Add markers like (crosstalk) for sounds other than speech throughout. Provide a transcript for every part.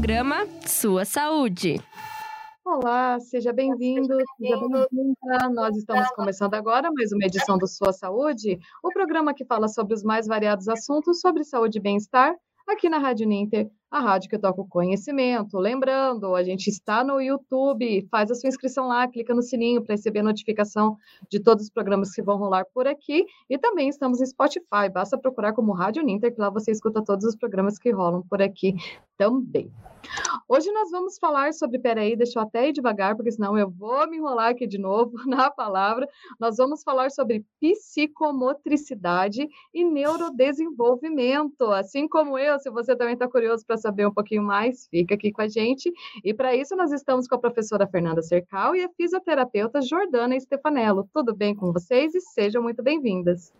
programa Sua Saúde. Olá, seja bem-vindo, seja bem-vinda. Nós estamos começando agora mais uma edição do Sua Saúde, o programa que fala sobre os mais variados assuntos sobre saúde e bem-estar, aqui na Rádio Ninter, a rádio que toca o conhecimento. Lembrando, a gente está no YouTube, faz a sua inscrição lá, clica no sininho para receber notificação de todos os programas que vão rolar por aqui. E também estamos no Spotify, basta procurar como Rádio Ninter, que lá você escuta todos os programas que rolam por aqui também. Hoje nós vamos falar sobre, peraí, deixa eu até ir devagar, porque senão eu vou me enrolar aqui de novo (laughs) na palavra. Nós vamos falar sobre psicomotricidade e neurodesenvolvimento. Assim como eu, se você também está curioso para saber um pouquinho mais, fica aqui com a gente. E para isso nós estamos com a professora Fernanda Cercal e a fisioterapeuta Jordana Stefanello. Tudo bem com vocês e sejam muito bem-vindas.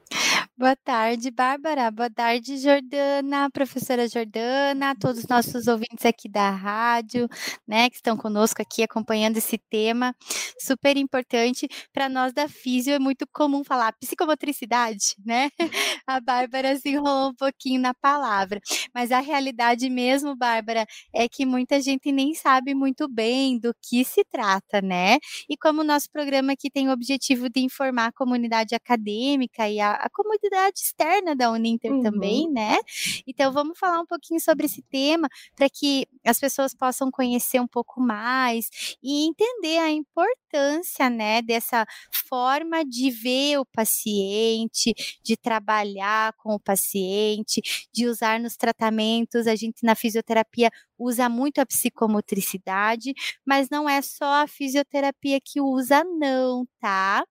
Boa tarde, Bárbara. Boa tarde, Jordana, professora Jordana, todos os nossos ouvintes aqui da rádio, né, que estão conosco aqui acompanhando esse tema super importante para nós da Físio. É muito comum falar psicomotricidade, né? (laughs) A Bárbara se enrolou um pouquinho na palavra, mas a realidade mesmo, Bárbara, é que muita gente nem sabe muito bem do que se trata, né? E como o nosso programa aqui tem o objetivo de informar a comunidade acadêmica e a, a comunidade comunidade externa da Uninter uhum. também, né? Então vamos falar um pouquinho sobre esse tema para que as pessoas possam conhecer um pouco mais e entender a importância, né, dessa forma de ver o paciente, de trabalhar com o paciente, de usar nos tratamentos. A gente na fisioterapia usa muito a psicomotricidade, mas não é só a fisioterapia que usa, não, tá?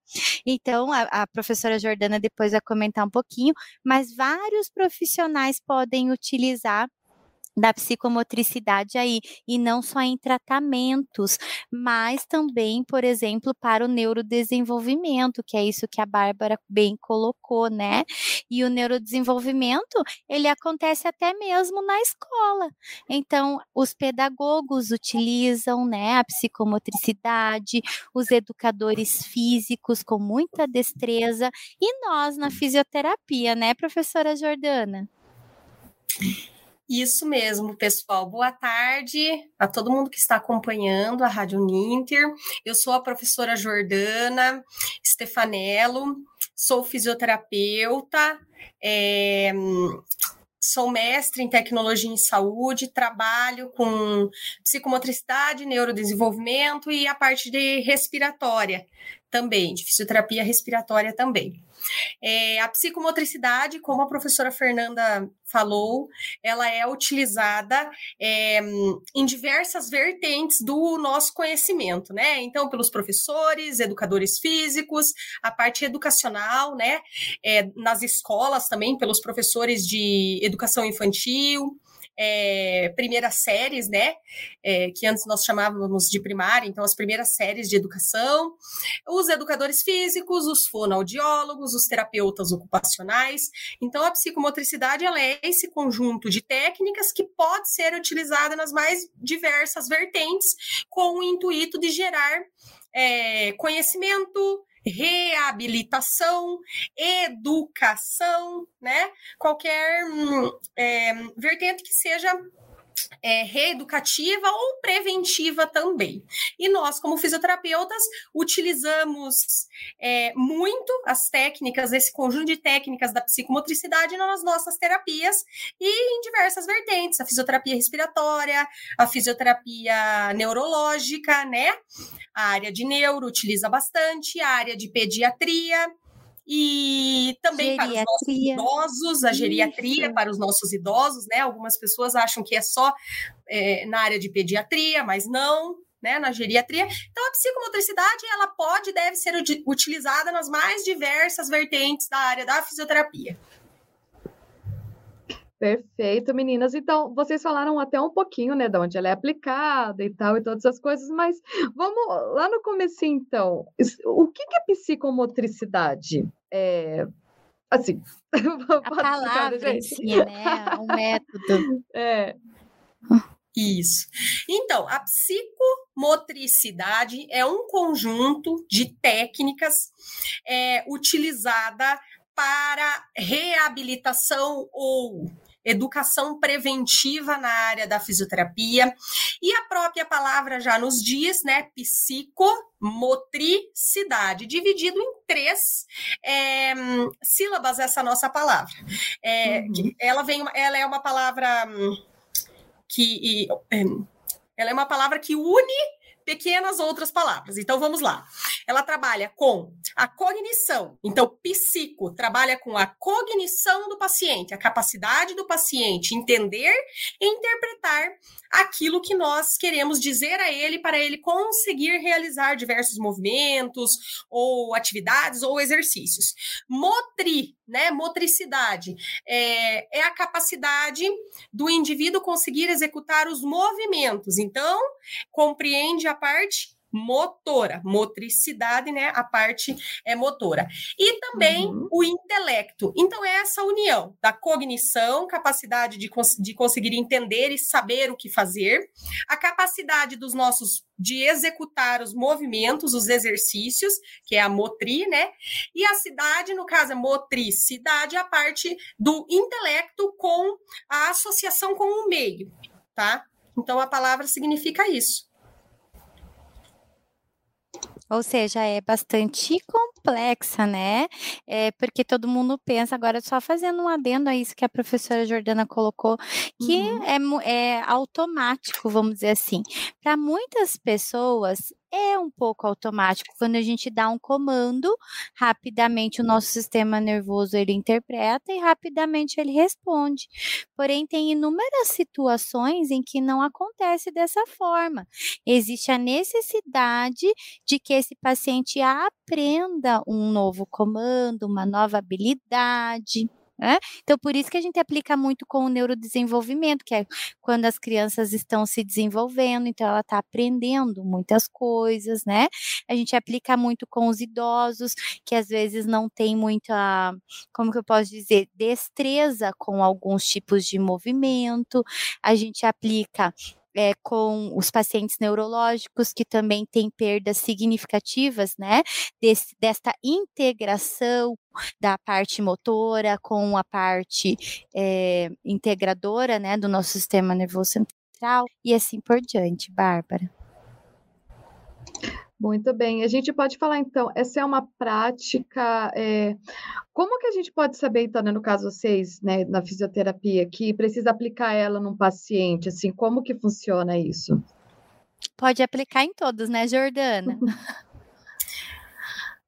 Então, a, a professora Jordana depois vai comentar um pouquinho, mas vários profissionais podem utilizar da psicomotricidade aí, e não só em tratamentos, mas também, por exemplo, para o neurodesenvolvimento, que é isso que a Bárbara bem colocou, né? E o neurodesenvolvimento, ele acontece até mesmo na escola. Então, os pedagogos utilizam, né, a psicomotricidade, os educadores físicos com muita destreza, e nós na fisioterapia, né, professora Jordana? Isso mesmo, pessoal. Boa tarde a todo mundo que está acompanhando a Rádio Ninter. Eu sou a professora Jordana Stefanello, sou fisioterapeuta, é, sou mestre em tecnologia em saúde, trabalho com psicomotricidade, neurodesenvolvimento e a parte de respiratória também, de fisioterapia respiratória também. É, a psicomotricidade, como a professora Fernanda falou, ela é utilizada é, em diversas vertentes do nosso conhecimento, né? Então, pelos professores, educadores físicos, a parte educacional, né? É, nas escolas também, pelos professores de educação infantil, é, primeiras séries, né? É, que antes nós chamávamos de primária, então as primeiras séries de educação, os educadores físicos, os fonoaudiólogos, os terapeutas ocupacionais. Então a psicomotricidade ela é esse conjunto de técnicas que pode ser utilizada nas mais diversas vertentes, com o intuito de gerar é, conhecimento, reabilitação, educação, né? Qualquer hum, é, vertente que seja é, reeducativa ou preventiva também. E nós, como fisioterapeutas, utilizamos é, muito as técnicas, esse conjunto de técnicas da psicomotricidade nas nossas terapias e em diversas vertentes, a fisioterapia respiratória, a fisioterapia neurológica, né? A área de neuro utiliza bastante, a área de pediatria, e também geriatria. para os nossos idosos, a geriatria Isso. para os nossos idosos, né? Algumas pessoas acham que é só é, na área de pediatria, mas não, né, na geriatria. Então, a psicomotricidade, ela pode e deve ser utilizada nas mais diversas vertentes da área da fisioterapia. Perfeito, meninas. Então, vocês falaram até um pouquinho, né, de onde ela é aplicada e tal, e todas essas coisas, mas vamos lá no começo, então. O que é psicomotricidade? É, assim, (laughs) a palavra em si, né, um método. (laughs) É. Isso. Então, a psicomotricidade é um conjunto de técnicas é, utilizada para reabilitação ou educação preventiva na área da fisioterapia. E a própria palavra já nos diz, né? Psicomotricidade, dividido em três é, sílabas essa nossa palavra. É, uhum. Ela vem, ela é uma palavra hum, que ela é uma palavra que une pequenas outras palavras. Então vamos lá. Ela trabalha com a cognição. Então, psico trabalha com a cognição do paciente, a capacidade do paciente entender e interpretar aquilo que nós queremos dizer a ele para ele conseguir realizar diversos movimentos ou atividades ou exercícios. Motri, né? Motricidade é, é a capacidade do indivíduo conseguir executar os movimentos. Então, compreende a parte motora, motricidade, né? A parte é motora. E também uhum. o intelecto. Então, é essa união da cognição, capacidade de, cons de conseguir entender e saber o que fazer, a capacidade dos nossos de executar os movimentos, os exercícios, que é a motri, né? E a cidade, no caso, é motricidade, a parte do intelecto com a associação com o meio, tá? Então, a palavra significa isso. Ou seja, é bastante complexa, né? É porque todo mundo pensa, agora só fazendo um adendo a isso que a professora Jordana colocou, que uhum. é, é automático, vamos dizer assim. Para muitas pessoas, é um pouco automático. Quando a gente dá um comando, rapidamente o nosso sistema nervoso ele interpreta e rapidamente ele responde. Porém, tem inúmeras situações em que não acontece dessa forma. Existe a necessidade de que esse paciente aprenda um novo comando, uma nova habilidade. Né? Então, por isso que a gente aplica muito com o neurodesenvolvimento, que é quando as crianças estão se desenvolvendo, então ela está aprendendo muitas coisas, né? A gente aplica muito com os idosos, que às vezes não tem muita, como que eu posso dizer, destreza com alguns tipos de movimento. A gente aplica é, com os pacientes neurológicos que também têm perdas significativas, né, desse, desta integração da parte motora com a parte é, integradora, né, do nosso sistema nervoso central e assim por diante, Bárbara. Muito bem. A gente pode falar, então, essa é uma prática. É... Como que a gente pode saber, então, né, no caso vocês, né, na fisioterapia, que precisa aplicar ela num paciente? Assim, como que funciona isso? Pode aplicar em todos, né, Jordana? (laughs)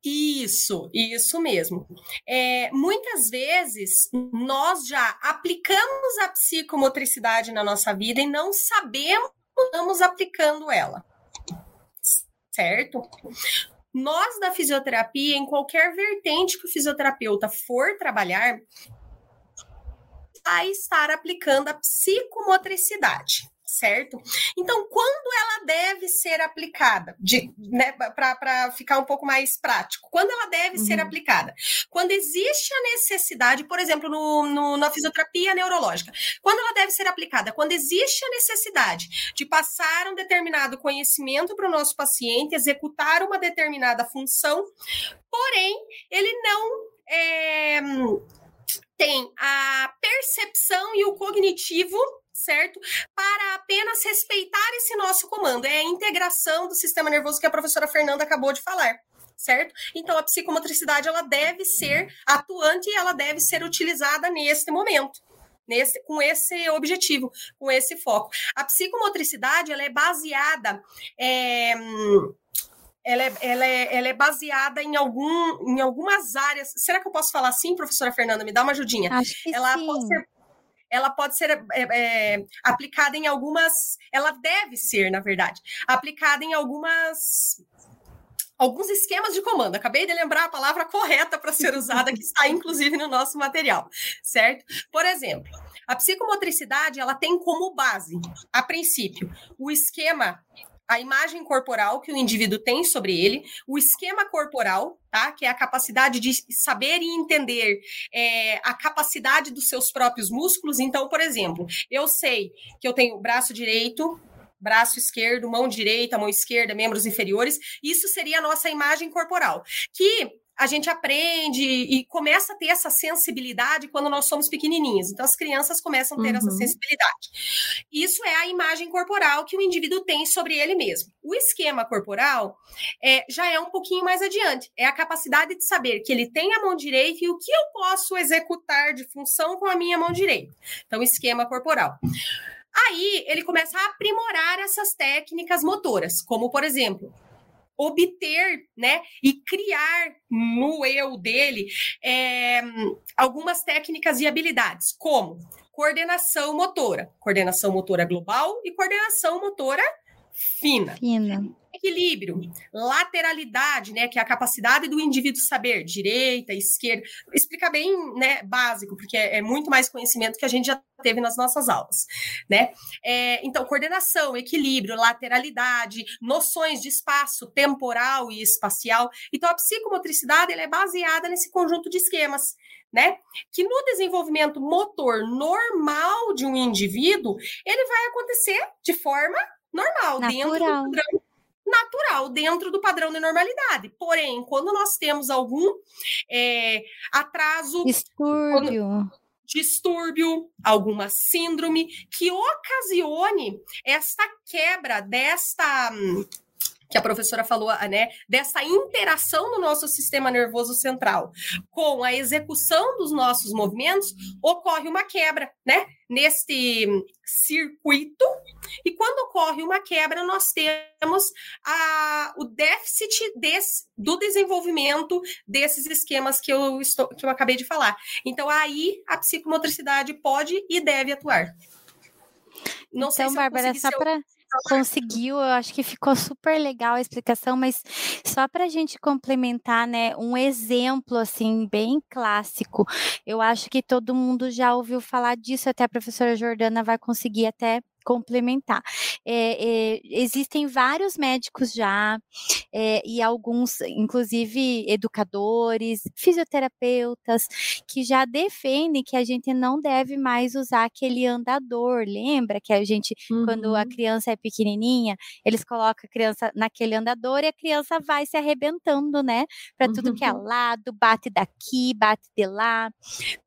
Isso, isso mesmo. É, muitas vezes nós já aplicamos a psicomotricidade na nossa vida e não sabemos que estamos aplicando ela certo? Nós da fisioterapia, em qualquer vertente que o fisioterapeuta for trabalhar, vai estar aplicando a psicomotricidade certo? Então, quando ela deve ser aplicada, né, para ficar um pouco mais prático, quando ela deve uhum. ser aplicada? Quando existe a necessidade, por exemplo, no, no, na fisioterapia neurológica, quando ela deve ser aplicada? Quando existe a necessidade de passar um determinado conhecimento para o nosso paciente, executar uma determinada função, porém, ele não. É, tem a percepção e o cognitivo certo? Para apenas respeitar esse nosso comando. É a integração do sistema nervoso que a professora Fernanda acabou de falar. Certo? Então, a psicomotricidade ela deve ser atuante e ela deve ser utilizada neste momento. Nesse, com esse objetivo, com esse foco. A psicomotricidade ela é baseada é, ela é, ela, é, ela é baseada em, algum, em algumas áreas. Será que eu posso falar assim, professora Fernanda? Me dá uma ajudinha. Acho que ela sim. pode ser ela pode ser é, é, aplicada em algumas. Ela deve ser, na verdade, aplicada em algumas alguns esquemas de comando. Acabei de lembrar a palavra correta para ser usada, que está inclusive no nosso material, certo? Por exemplo, a psicomotricidade ela tem como base, a princípio, o esquema a imagem corporal que o indivíduo tem sobre ele, o esquema corporal, tá? Que é a capacidade de saber e entender é, a capacidade dos seus próprios músculos. Então, por exemplo, eu sei que eu tenho braço direito, braço esquerdo, mão direita, mão esquerda, membros inferiores. Isso seria a nossa imagem corporal. Que a gente aprende e começa a ter essa sensibilidade quando nós somos pequenininhos. Então, as crianças começam a ter uhum. essa sensibilidade. Isso é a imagem corporal que o indivíduo tem sobre ele mesmo. O esquema corporal é, já é um pouquinho mais adiante. É a capacidade de saber que ele tem a mão direita e o que eu posso executar de função com a minha mão direita. Então, esquema corporal. Aí ele começa a aprimorar essas técnicas motoras, como por exemplo, obter, né, e criar no eu dele é, algumas técnicas e habilidades, como coordenação motora, coordenação motora global e coordenação motora fina. Fina equilíbrio, lateralidade, né, que é a capacidade do indivíduo saber direita, esquerda, explica bem, né, básico, porque é, é, muito mais conhecimento que a gente já teve nas nossas aulas, né? É, então, coordenação, equilíbrio, lateralidade, noções de espaço temporal e espacial. Então, a psicomotricidade ela é baseada nesse conjunto de esquemas. Né? Que no desenvolvimento motor normal de um indivíduo, ele vai acontecer de forma normal, Natural. dentro do padrão natural dentro do padrão de normalidade. Porém, quando nós temos algum é, atraso, distúrbio. Quando, distúrbio, alguma síndrome que ocasione esta quebra desta que a professora falou, né, dessa interação no nosso sistema nervoso central com a execução dos nossos movimentos, ocorre uma quebra, né, neste circuito. E quando ocorre uma quebra, nós temos a, o déficit desse, do desenvolvimento desses esquemas que eu, estou, que eu acabei de falar. Então, aí a psicomotricidade pode e deve atuar. Não então, sei se Bárbara, só para conseguiu, eu acho que ficou super legal a explicação, mas só para a gente complementar, né, um exemplo assim bem clássico. Eu acho que todo mundo já ouviu falar disso, até a professora Jordana vai conseguir até complementar. É, é, existem vários médicos já, é, e alguns, inclusive educadores, fisioterapeutas, que já defendem que a gente não deve mais usar aquele andador. Lembra que a gente, uhum. quando a uhum. criança é pequenininha, eles colocam a criança naquele andador e a criança vai se arrebentando, né? Para tudo uhum. que é uhum. lado, bate daqui, bate de lá.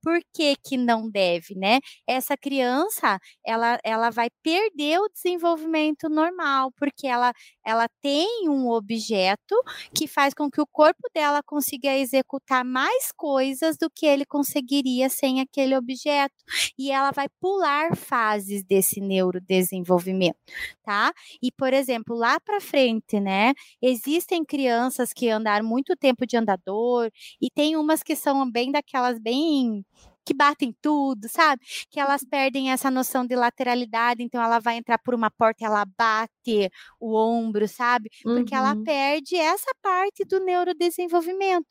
Por que que não deve, né? Essa criança, ela, ela vai perder o desenvolvimento normal, porque ela, ela tem um objeto que faz com que o corpo dela consiga executar mais coisas do que ele conseguiria sem aquele objeto. E ela vai pular fases desse neurodesenvolvimento, tá? E, por exemplo, lá para frente, né? Existem crianças que andaram muito tempo de andador e tem umas que são bem daquelas bem que batem tudo, sabe? Que elas uhum. perdem essa noção de lateralidade, então ela vai entrar por uma porta, ela bate o ombro, sabe? Porque uhum. ela perde essa parte do neurodesenvolvimento.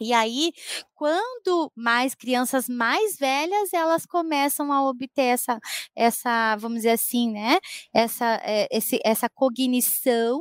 E aí, quando mais crianças mais velhas, elas começam a obter essa, essa vamos dizer assim, né? Essa, é, esse, essa cognição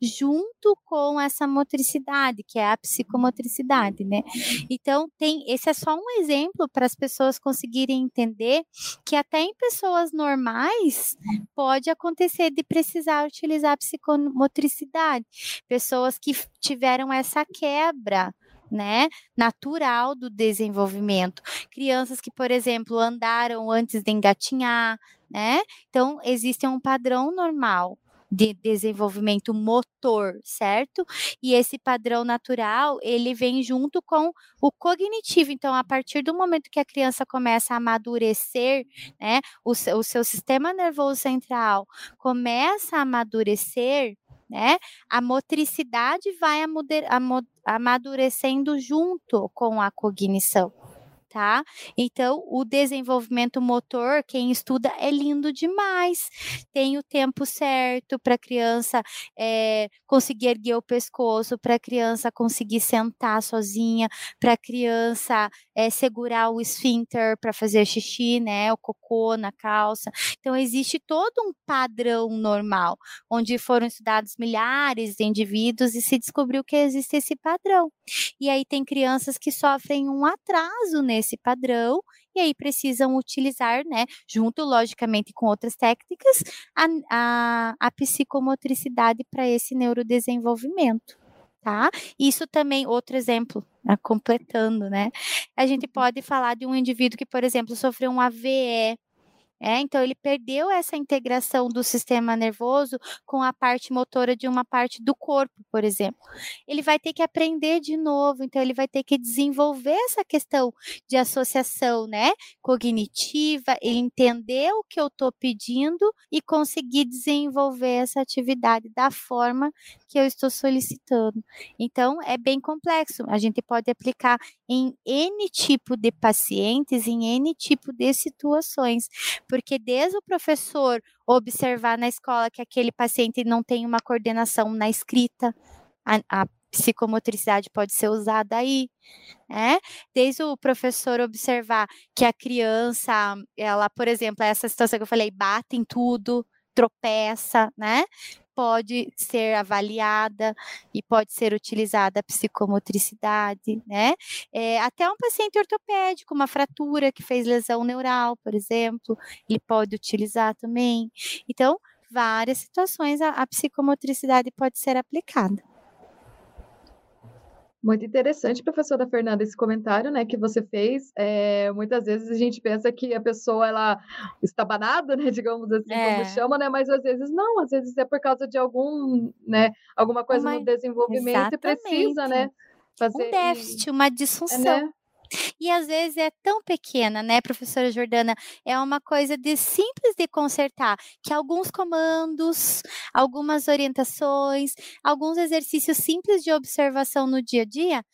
junto com essa motricidade, que é a psicomotricidade, né? Então, tem, esse é só um exemplo para as pessoas conseguirem entender que até em pessoas normais pode acontecer de precisar utilizar a psicomotricidade. Pessoas que tiveram essa quebra né, natural do desenvolvimento. Crianças que, por exemplo, andaram antes de engatinhar, né? Então, existe um padrão normal de desenvolvimento motor, certo? E esse padrão natural, ele vem junto com o cognitivo. Então, a partir do momento que a criança começa a amadurecer, né, o, o seu sistema nervoso central começa a amadurecer, né? A motricidade vai amadurecendo junto com a cognição tá? Então, o desenvolvimento motor, quem estuda, é lindo demais. Tem o tempo certo para a criança é, conseguir erguer o pescoço, para a criança conseguir sentar sozinha, para a criança é, segurar o esfíncter para fazer xixi, né? O cocô na calça. Então, existe todo um padrão normal, onde foram estudados milhares de indivíduos e se descobriu que existe esse padrão. E aí tem crianças que sofrem um atraso nesse esse padrão e aí precisam utilizar, né, junto logicamente com outras técnicas, a, a, a psicomotricidade para esse neurodesenvolvimento. tá? Isso também, outro exemplo, né, completando, né? A gente pode falar de um indivíduo que, por exemplo, sofreu um AVE, é, então ele perdeu essa integração do sistema nervoso com a parte motora de uma parte do corpo, por exemplo. Ele vai ter que aprender de novo, então ele vai ter que desenvolver essa questão de associação, né, cognitiva, entender o que eu estou pedindo e conseguir desenvolver essa atividade da forma que eu estou solicitando. Então é bem complexo. A gente pode aplicar em N tipo de pacientes, em N tipo de situações porque desde o professor observar na escola que aquele paciente não tem uma coordenação na escrita, a, a psicomotricidade pode ser usada aí, né? Desde o professor observar que a criança, ela, por exemplo, essa situação que eu falei, bate em tudo, tropeça, né? Pode ser avaliada e pode ser utilizada a psicomotricidade, né? É, até um paciente ortopédico, uma fratura que fez lesão neural, por exemplo, ele pode utilizar também. Então, várias situações a, a psicomotricidade pode ser aplicada. Muito interessante, professora Fernanda, esse comentário, né, que você fez. É, muitas vezes a gente pensa que a pessoa ela está banada, né, digamos assim, é. como chama, né, mas às vezes não, às vezes é por causa de algum, né, alguma coisa uma... no desenvolvimento Exatamente. e precisa, né, fazer um déficit, uma disfunção. É, né? E às vezes é tão pequena, né, professora Jordana? É uma coisa de simples de consertar, que alguns comandos, algumas orientações, alguns exercícios simples de observação no dia a dia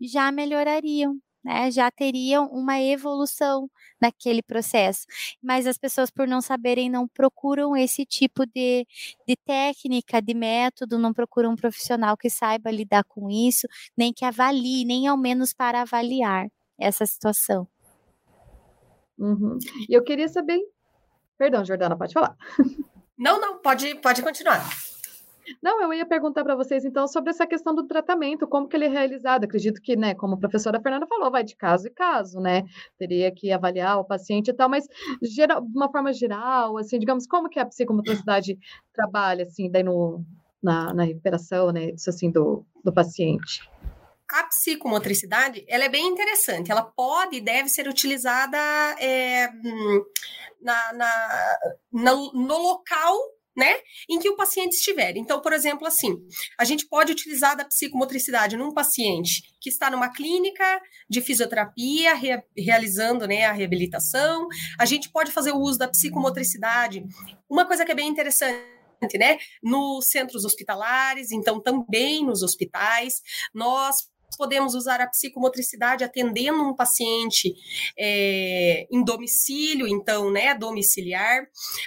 já melhorariam, né? Já teriam uma evolução naquele processo. Mas as pessoas, por não saberem, não procuram esse tipo de, de técnica, de método, não procuram um profissional que saiba lidar com isso, nem que avalie, nem ao menos para avaliar essa situação. Uhum. Eu queria saber. Perdão, Jordana, pode falar. Não, não, pode, pode continuar. Não, eu ia perguntar para vocês então sobre essa questão do tratamento, como que ele é realizado. Acredito que, né, como a professora Fernanda falou, vai de caso em caso, né? Teria que avaliar o paciente e tal, mas geral, de uma forma geral, assim, digamos, como que a psicomotricidade trabalha, assim, daí no, na, na recuperação, né, isso assim, do, do paciente? a psicomotricidade ela é bem interessante. Ela pode e deve ser utilizada é, na, na, no, no local né, em que o paciente estiver. Então, por exemplo, assim, a gente pode utilizar da psicomotricidade num paciente que está numa clínica de fisioterapia, re, realizando, né, a reabilitação. A gente pode fazer o uso da psicomotricidade. Uma coisa que é bem interessante né? Nos centros hospitalares, então também nos hospitais, nós podemos usar a psicomotricidade atendendo um paciente é, em domicílio, então, né, domiciliar.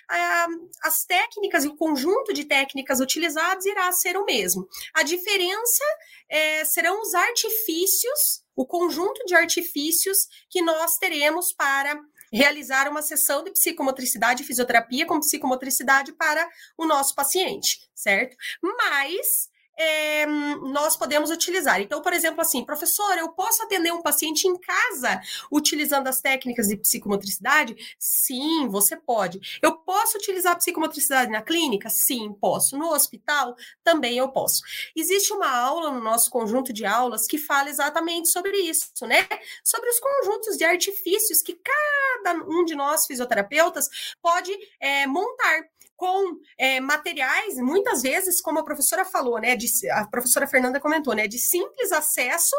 Ah, as técnicas e o conjunto de técnicas utilizadas irá ser o mesmo. A diferença é, serão os artifícios, o conjunto de artifícios que nós teremos para realizar uma sessão de psicomotricidade e fisioterapia com psicomotricidade para o nosso paciente, certo? Mas é, nós podemos utilizar. Então, por exemplo, assim, professor, eu posso atender um paciente em casa utilizando as técnicas de psicomotricidade? Sim, você pode. Eu posso utilizar a psicomotricidade na clínica? Sim, posso. No hospital? Também eu posso. Existe uma aula no nosso conjunto de aulas que fala exatamente sobre isso, né? Sobre os conjuntos de artifícios que cada um de nós, fisioterapeutas, pode é, montar com é, materiais, muitas vezes, como a professora falou, né, de, a professora Fernanda comentou, né, de simples acesso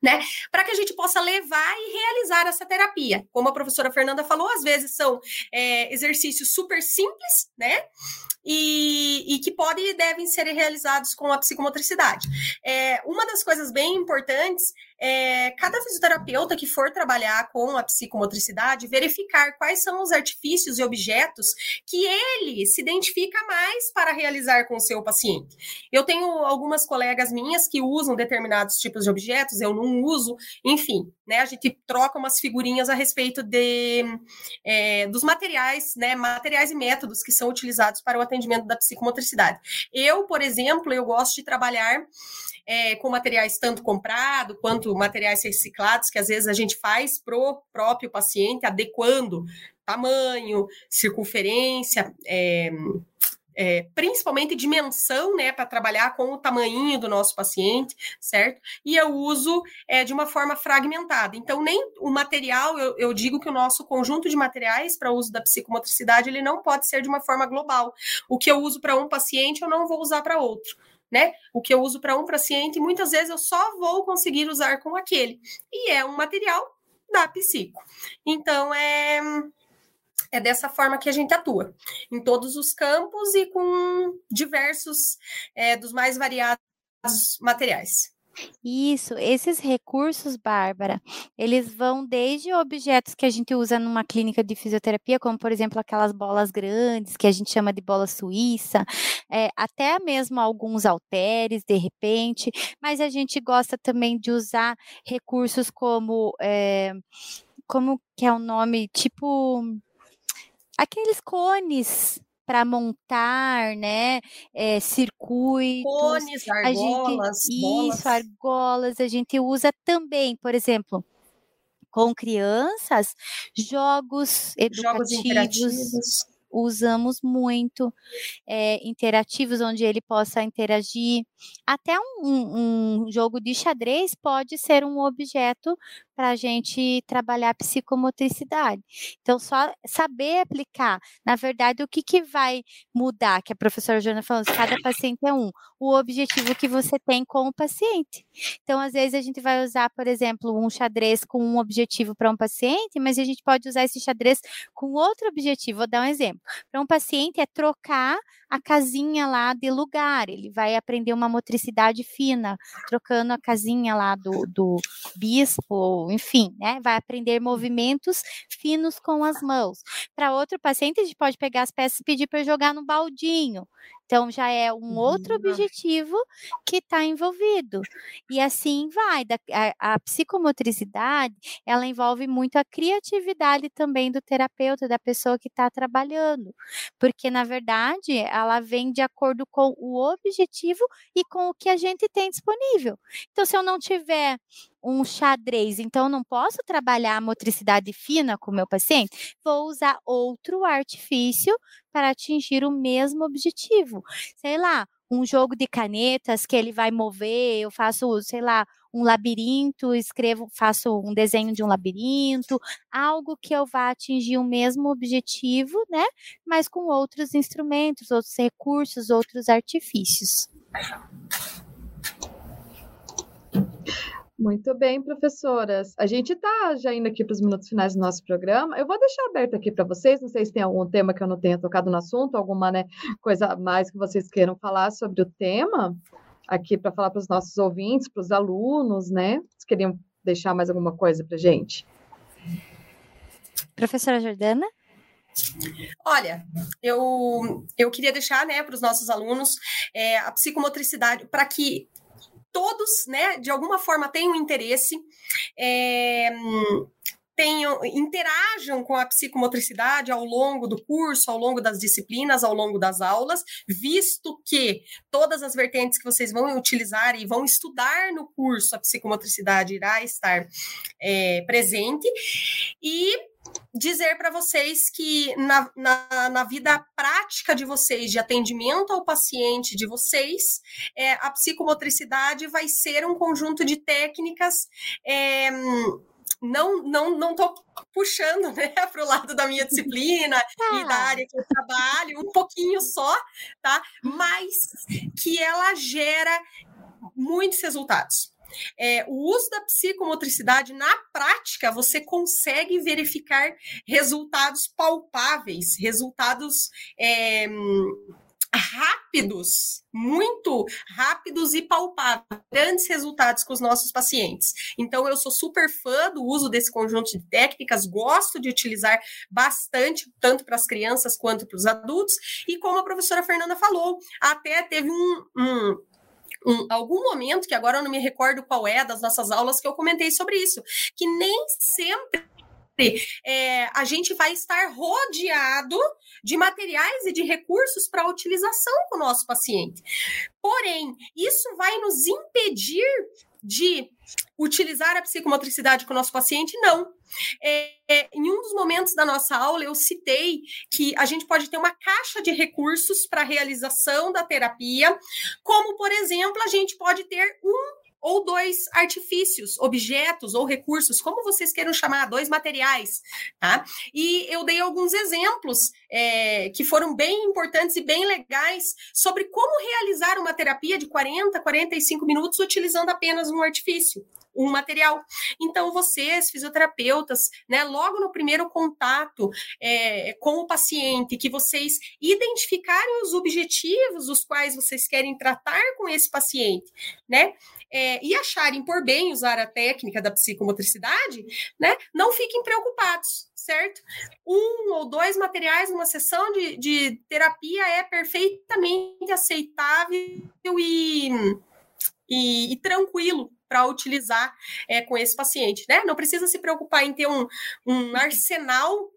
né? Para que a gente possa levar e realizar essa terapia. Como a professora Fernanda falou, às vezes são é, exercícios super simples, né? E, e, que podem e devem ser realizados com a psicomotricidade. É, uma das coisas bem importantes é cada fisioterapeuta que for trabalhar com a psicomotricidade verificar quais são os artifícios e objetos que ele se identifica mais para realizar com o seu paciente. Eu tenho algumas colegas minhas que usam determinados tipos de objetos, eu não uso, enfim, né? A gente troca umas figurinhas a respeito de, é, dos materiais, né? Materiais e métodos que são utilizados para o atendimento da psicomotricidade. Eu, por exemplo, eu gosto de trabalhar é, com materiais tanto comprado quanto materiais reciclados, que às vezes a gente faz pro próprio paciente, adequando tamanho, circunferência, é, é, principalmente dimensão, né, para trabalhar com o tamanho do nosso paciente, certo? E eu uso é, de uma forma fragmentada. Então, nem o material, eu, eu digo que o nosso conjunto de materiais para uso da psicomotricidade, ele não pode ser de uma forma global. O que eu uso para um paciente, eu não vou usar para outro. Né? O que eu uso para um paciente, muitas vezes eu só vou conseguir usar com aquele. E é um material da psico. Então, é é dessa forma que a gente atua, em todos os campos e com diversos, é, dos mais variados materiais. Isso, esses recursos, Bárbara, eles vão desde objetos que a gente usa numa clínica de fisioterapia, como por exemplo aquelas bolas grandes que a gente chama de bola suíça, é, até mesmo alguns halteres, de repente, mas a gente gosta também de usar recursos como, é, como que é o nome, tipo aqueles cones para montar, né, é, circuitos. Cones, argolas, gente, bolas. Isso, argolas. A gente usa também, por exemplo, com crianças, jogos educativos. Jogos usamos muito é, interativos onde ele possa interagir. Até um, um, jogo de xadrez pode ser um objeto para a gente trabalhar psicomotricidade. Então, só saber aplicar, na verdade, o que, que vai mudar, que a professora Joana falou, cada paciente é um, o objetivo que você tem com o paciente. Então, às vezes, a gente vai usar, por exemplo, um xadrez com um objetivo para um paciente, mas a gente pode usar esse xadrez com outro objetivo. Vou dar um exemplo. Para um paciente é trocar a casinha lá de lugar, ele vai aprender uma motricidade fina, trocando a casinha lá do, do bispo, enfim, né? Vai aprender movimentos finos com as mãos. Para outro paciente, a gente pode pegar as peças e pedir para jogar no baldinho. Então já é um outro objetivo que está envolvido. E assim vai. A, a, psicomotricidade, ela envolve muito a criatividade também do terapeuta, da pessoa que está trabalhando. Porque, na verdade, ela vem de acordo com o objetivo e com o que a gente tem disponível. Então, se eu não tiver um xadrez, então não posso trabalhar a motricidade fina com o meu paciente, vou usar outro artifício para atingir o mesmo objetivo. Sei lá, um jogo de canetas que ele vai mover, eu faço, sei lá, um labirinto, escrevo, faço um desenho de um labirinto, algo que eu vá atingir o mesmo objetivo, né? Mas com outros instrumentos, outros recursos, outros artifícios. Muito bem, professoras. A gente está já indo aqui para os minutos finais do nosso programa. Eu vou deixar aberto aqui para vocês. Não sei se tem algum tema que eu não tenha tocado no assunto, alguma né, coisa mais que vocês queiram falar sobre o tema, aqui para falar para os nossos ouvintes, para os alunos, né? Vocês queriam deixar mais alguma coisa para gente? Professora Jordana? Olha, eu, eu queria deixar né, para os nossos alunos é, a psicomotricidade, para que todos, né, de alguma forma tenham interesse, é, tenham, interajam com a psicomotricidade ao longo do curso, ao longo das disciplinas, ao longo das aulas, visto que todas as vertentes que vocês vão utilizar e vão estudar no curso, a psicomotricidade irá estar é, presente. E dizer para vocês que na, na, na, vida prática de vocês, de atendimento ao paciente de vocês, é, a psicomotricidade vai ser um conjunto de técnicas. É, não não não tô puxando né (laughs) para o lado da minha disciplina (laughs) e da área que eu trabalho um pouquinho só tá mas que ela gera muitos resultados é, o uso da psicomotricidade na prática, você consegue verificar resultados palpáveis, resultados é, rápidos, muito rápidos e palpáveis, grandes resultados com os nossos pacientes. Então, eu sou super fã do uso desse conjunto de técnicas, gosto de utilizar bastante, tanto para as crianças quanto para os adultos, e como a professora Fernanda falou, até teve um, um um, algum momento, que agora eu não me recordo qual é, das nossas aulas, que eu comentei sobre isso, que nem sempre é, a gente vai estar rodeado de materiais e de recursos para utilização com o nosso paciente. Porém, isso vai nos impedir de utilizar a psicomotricidade com o nosso paciente? Não. É, é, em um dos momentos da nossa aula, eu citei que a gente pode ter uma caixa de recursos para a realização da terapia, como, por exemplo, a gente pode ter um ou dois artifícios, objetos ou recursos, como vocês queiram chamar, dois materiais, tá? E eu dei alguns exemplos é, que foram bem importantes e bem legais sobre como realizar uma terapia de 40, 45 minutos utilizando apenas um artifício um material. Então, vocês, fisioterapeutas, né, logo no primeiro contato é, com o paciente, que vocês identificarem os objetivos os quais vocês querem tratar com esse paciente, né? É, e acharem por bem usar a técnica da psicomotricidade, né, não fiquem preocupados, certo? Um ou dois materiais numa sessão de, de terapia é perfeitamente aceitável e, e, e tranquilo para utilizar é, com esse paciente, né? Não precisa se preocupar em ter um, um arsenal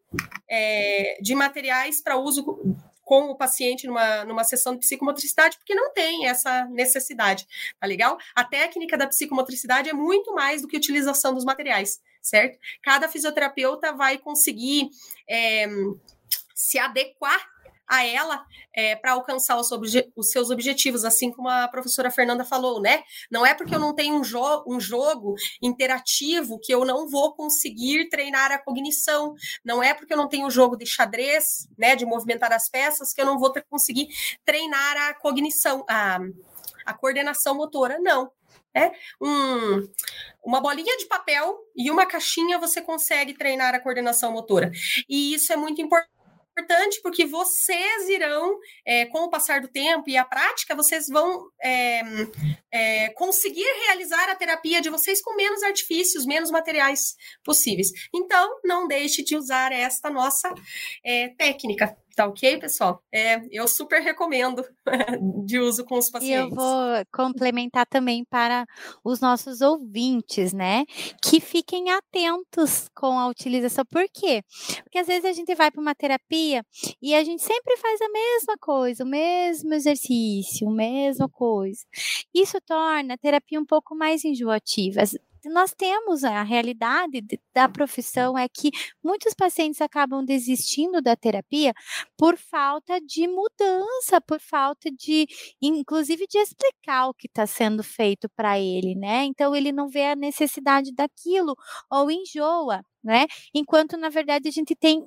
é, de materiais para uso com o paciente numa, numa sessão de psicomotricidade, porque não tem essa necessidade, tá legal? A técnica da psicomotricidade é muito mais do que utilização dos materiais, certo? Cada fisioterapeuta vai conseguir é, se adequar a ela é, para alcançar os, os, seus objetivos, assim como a professora Fernanda falou, né? Não é porque eu não tenho um, jo um jogo interativo que eu não vou conseguir treinar a cognição, não é porque eu não tenho um jogo de xadrez, né, de movimentar as peças, que eu não vou ter, conseguir treinar a cognição, a, a coordenação motora, não. É um, uma bolinha de papel e uma caixinha você consegue treinar a coordenação motora. E isso é muito importante importante porque vocês irão, é, com o passar do tempo e a prática, vocês vão é, é, conseguir realizar a terapia de vocês com menos artifícios, menos materiais possíveis. Então, não deixe de usar esta nossa é, técnica. Tá ok, pessoal? É, eu super recomendo (laughs) de uso com os pacientes. E eu vou complementar também para os nossos ouvintes, né? Que fiquem atentos com a utilização. Por quê? Porque às vezes a gente vai para uma terapia e a gente sempre faz a mesma coisa, o mesmo exercício, a mesma coisa. Isso torna a terapia um pouco mais enjoativa nós temos a realidade da profissão é que muitos pacientes acabam desistindo da terapia por falta de mudança, por falta de, inclusive, de explicar o que está sendo feito para ele, né? Então ele não vê a necessidade daquilo ou enjoa, né? Enquanto na verdade a gente tem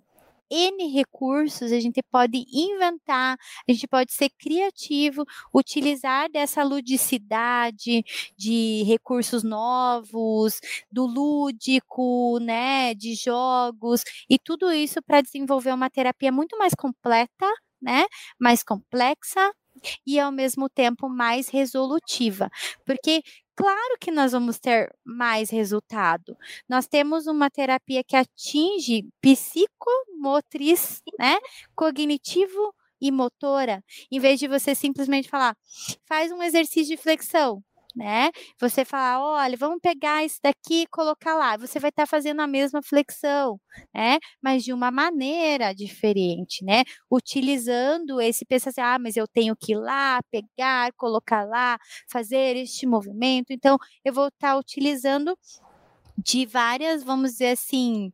N recursos, a gente pode inventar, a gente pode ser criativo, utilizar dessa ludicidade de recursos novos, do lúdico, né, de jogos e tudo isso para desenvolver uma terapia muito mais completa, né, mais complexa, e ao mesmo tempo mais resolutiva. Porque claro que nós vamos ter mais resultado. Nós temos uma terapia que atinge psicomotriz, né? Cognitivo e motora, em vez de você simplesmente falar, faz um exercício de flexão né? Você falar, olha, vamos pegar isso daqui e colocar lá. Você vai estar tá fazendo a mesma flexão, né? Mas de uma maneira diferente, né? Utilizando esse pensamento, assim, ah, mas eu tenho que ir lá, pegar, colocar lá, fazer este movimento. Então, eu vou estar tá utilizando de várias, vamos dizer assim,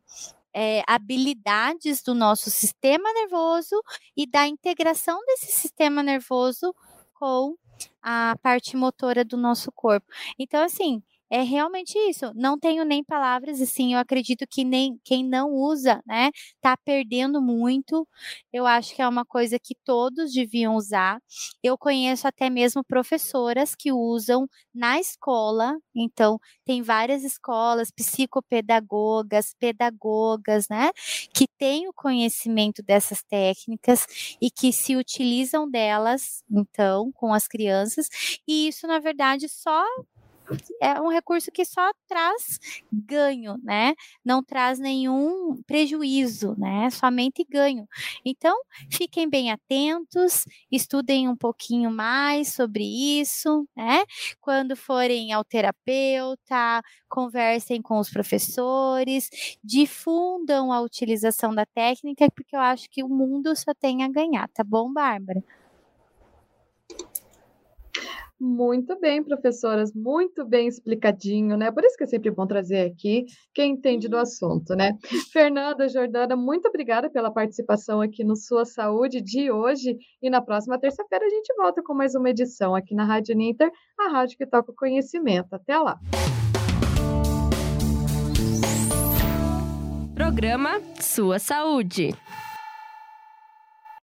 é, habilidades do nosso sistema nervoso e da integração desse sistema nervoso com a parte motora do nosso corpo. Então, assim, é realmente isso. Não tenho nem palavras, assim, eu acredito que nem quem não usa, né, tá perdendo muito. Eu acho que é uma coisa que todos deviam usar. Eu conheço até mesmo professoras que usam na escola, então tem várias escolas, psicopedagogas, pedagogas, né, que têm o conhecimento dessas técnicas e que se utilizam delas, então, com as crianças, e isso na verdade só é um recurso que só traz ganho, né? Não traz nenhum prejuízo, né? Somente ganho. Então, fiquem bem atentos, estudem um pouquinho mais sobre isso, né? Quando forem ao terapeuta, conversem com os professores, difundam a utilização da técnica, porque eu acho que o mundo só tem a ganhar, tá bom, Bárbara? Muito bem, professoras, muito bem explicadinho, né? Por isso que é sempre bom trazer aqui quem entende do assunto, né? Fernanda, Jordana, muito obrigada pela participação aqui no Sua Saúde de hoje. E na próxima terça-feira a gente volta com mais uma edição aqui na Rádio Ninter, a rádio que toca o conhecimento. Até lá! Programa Sua Saúde.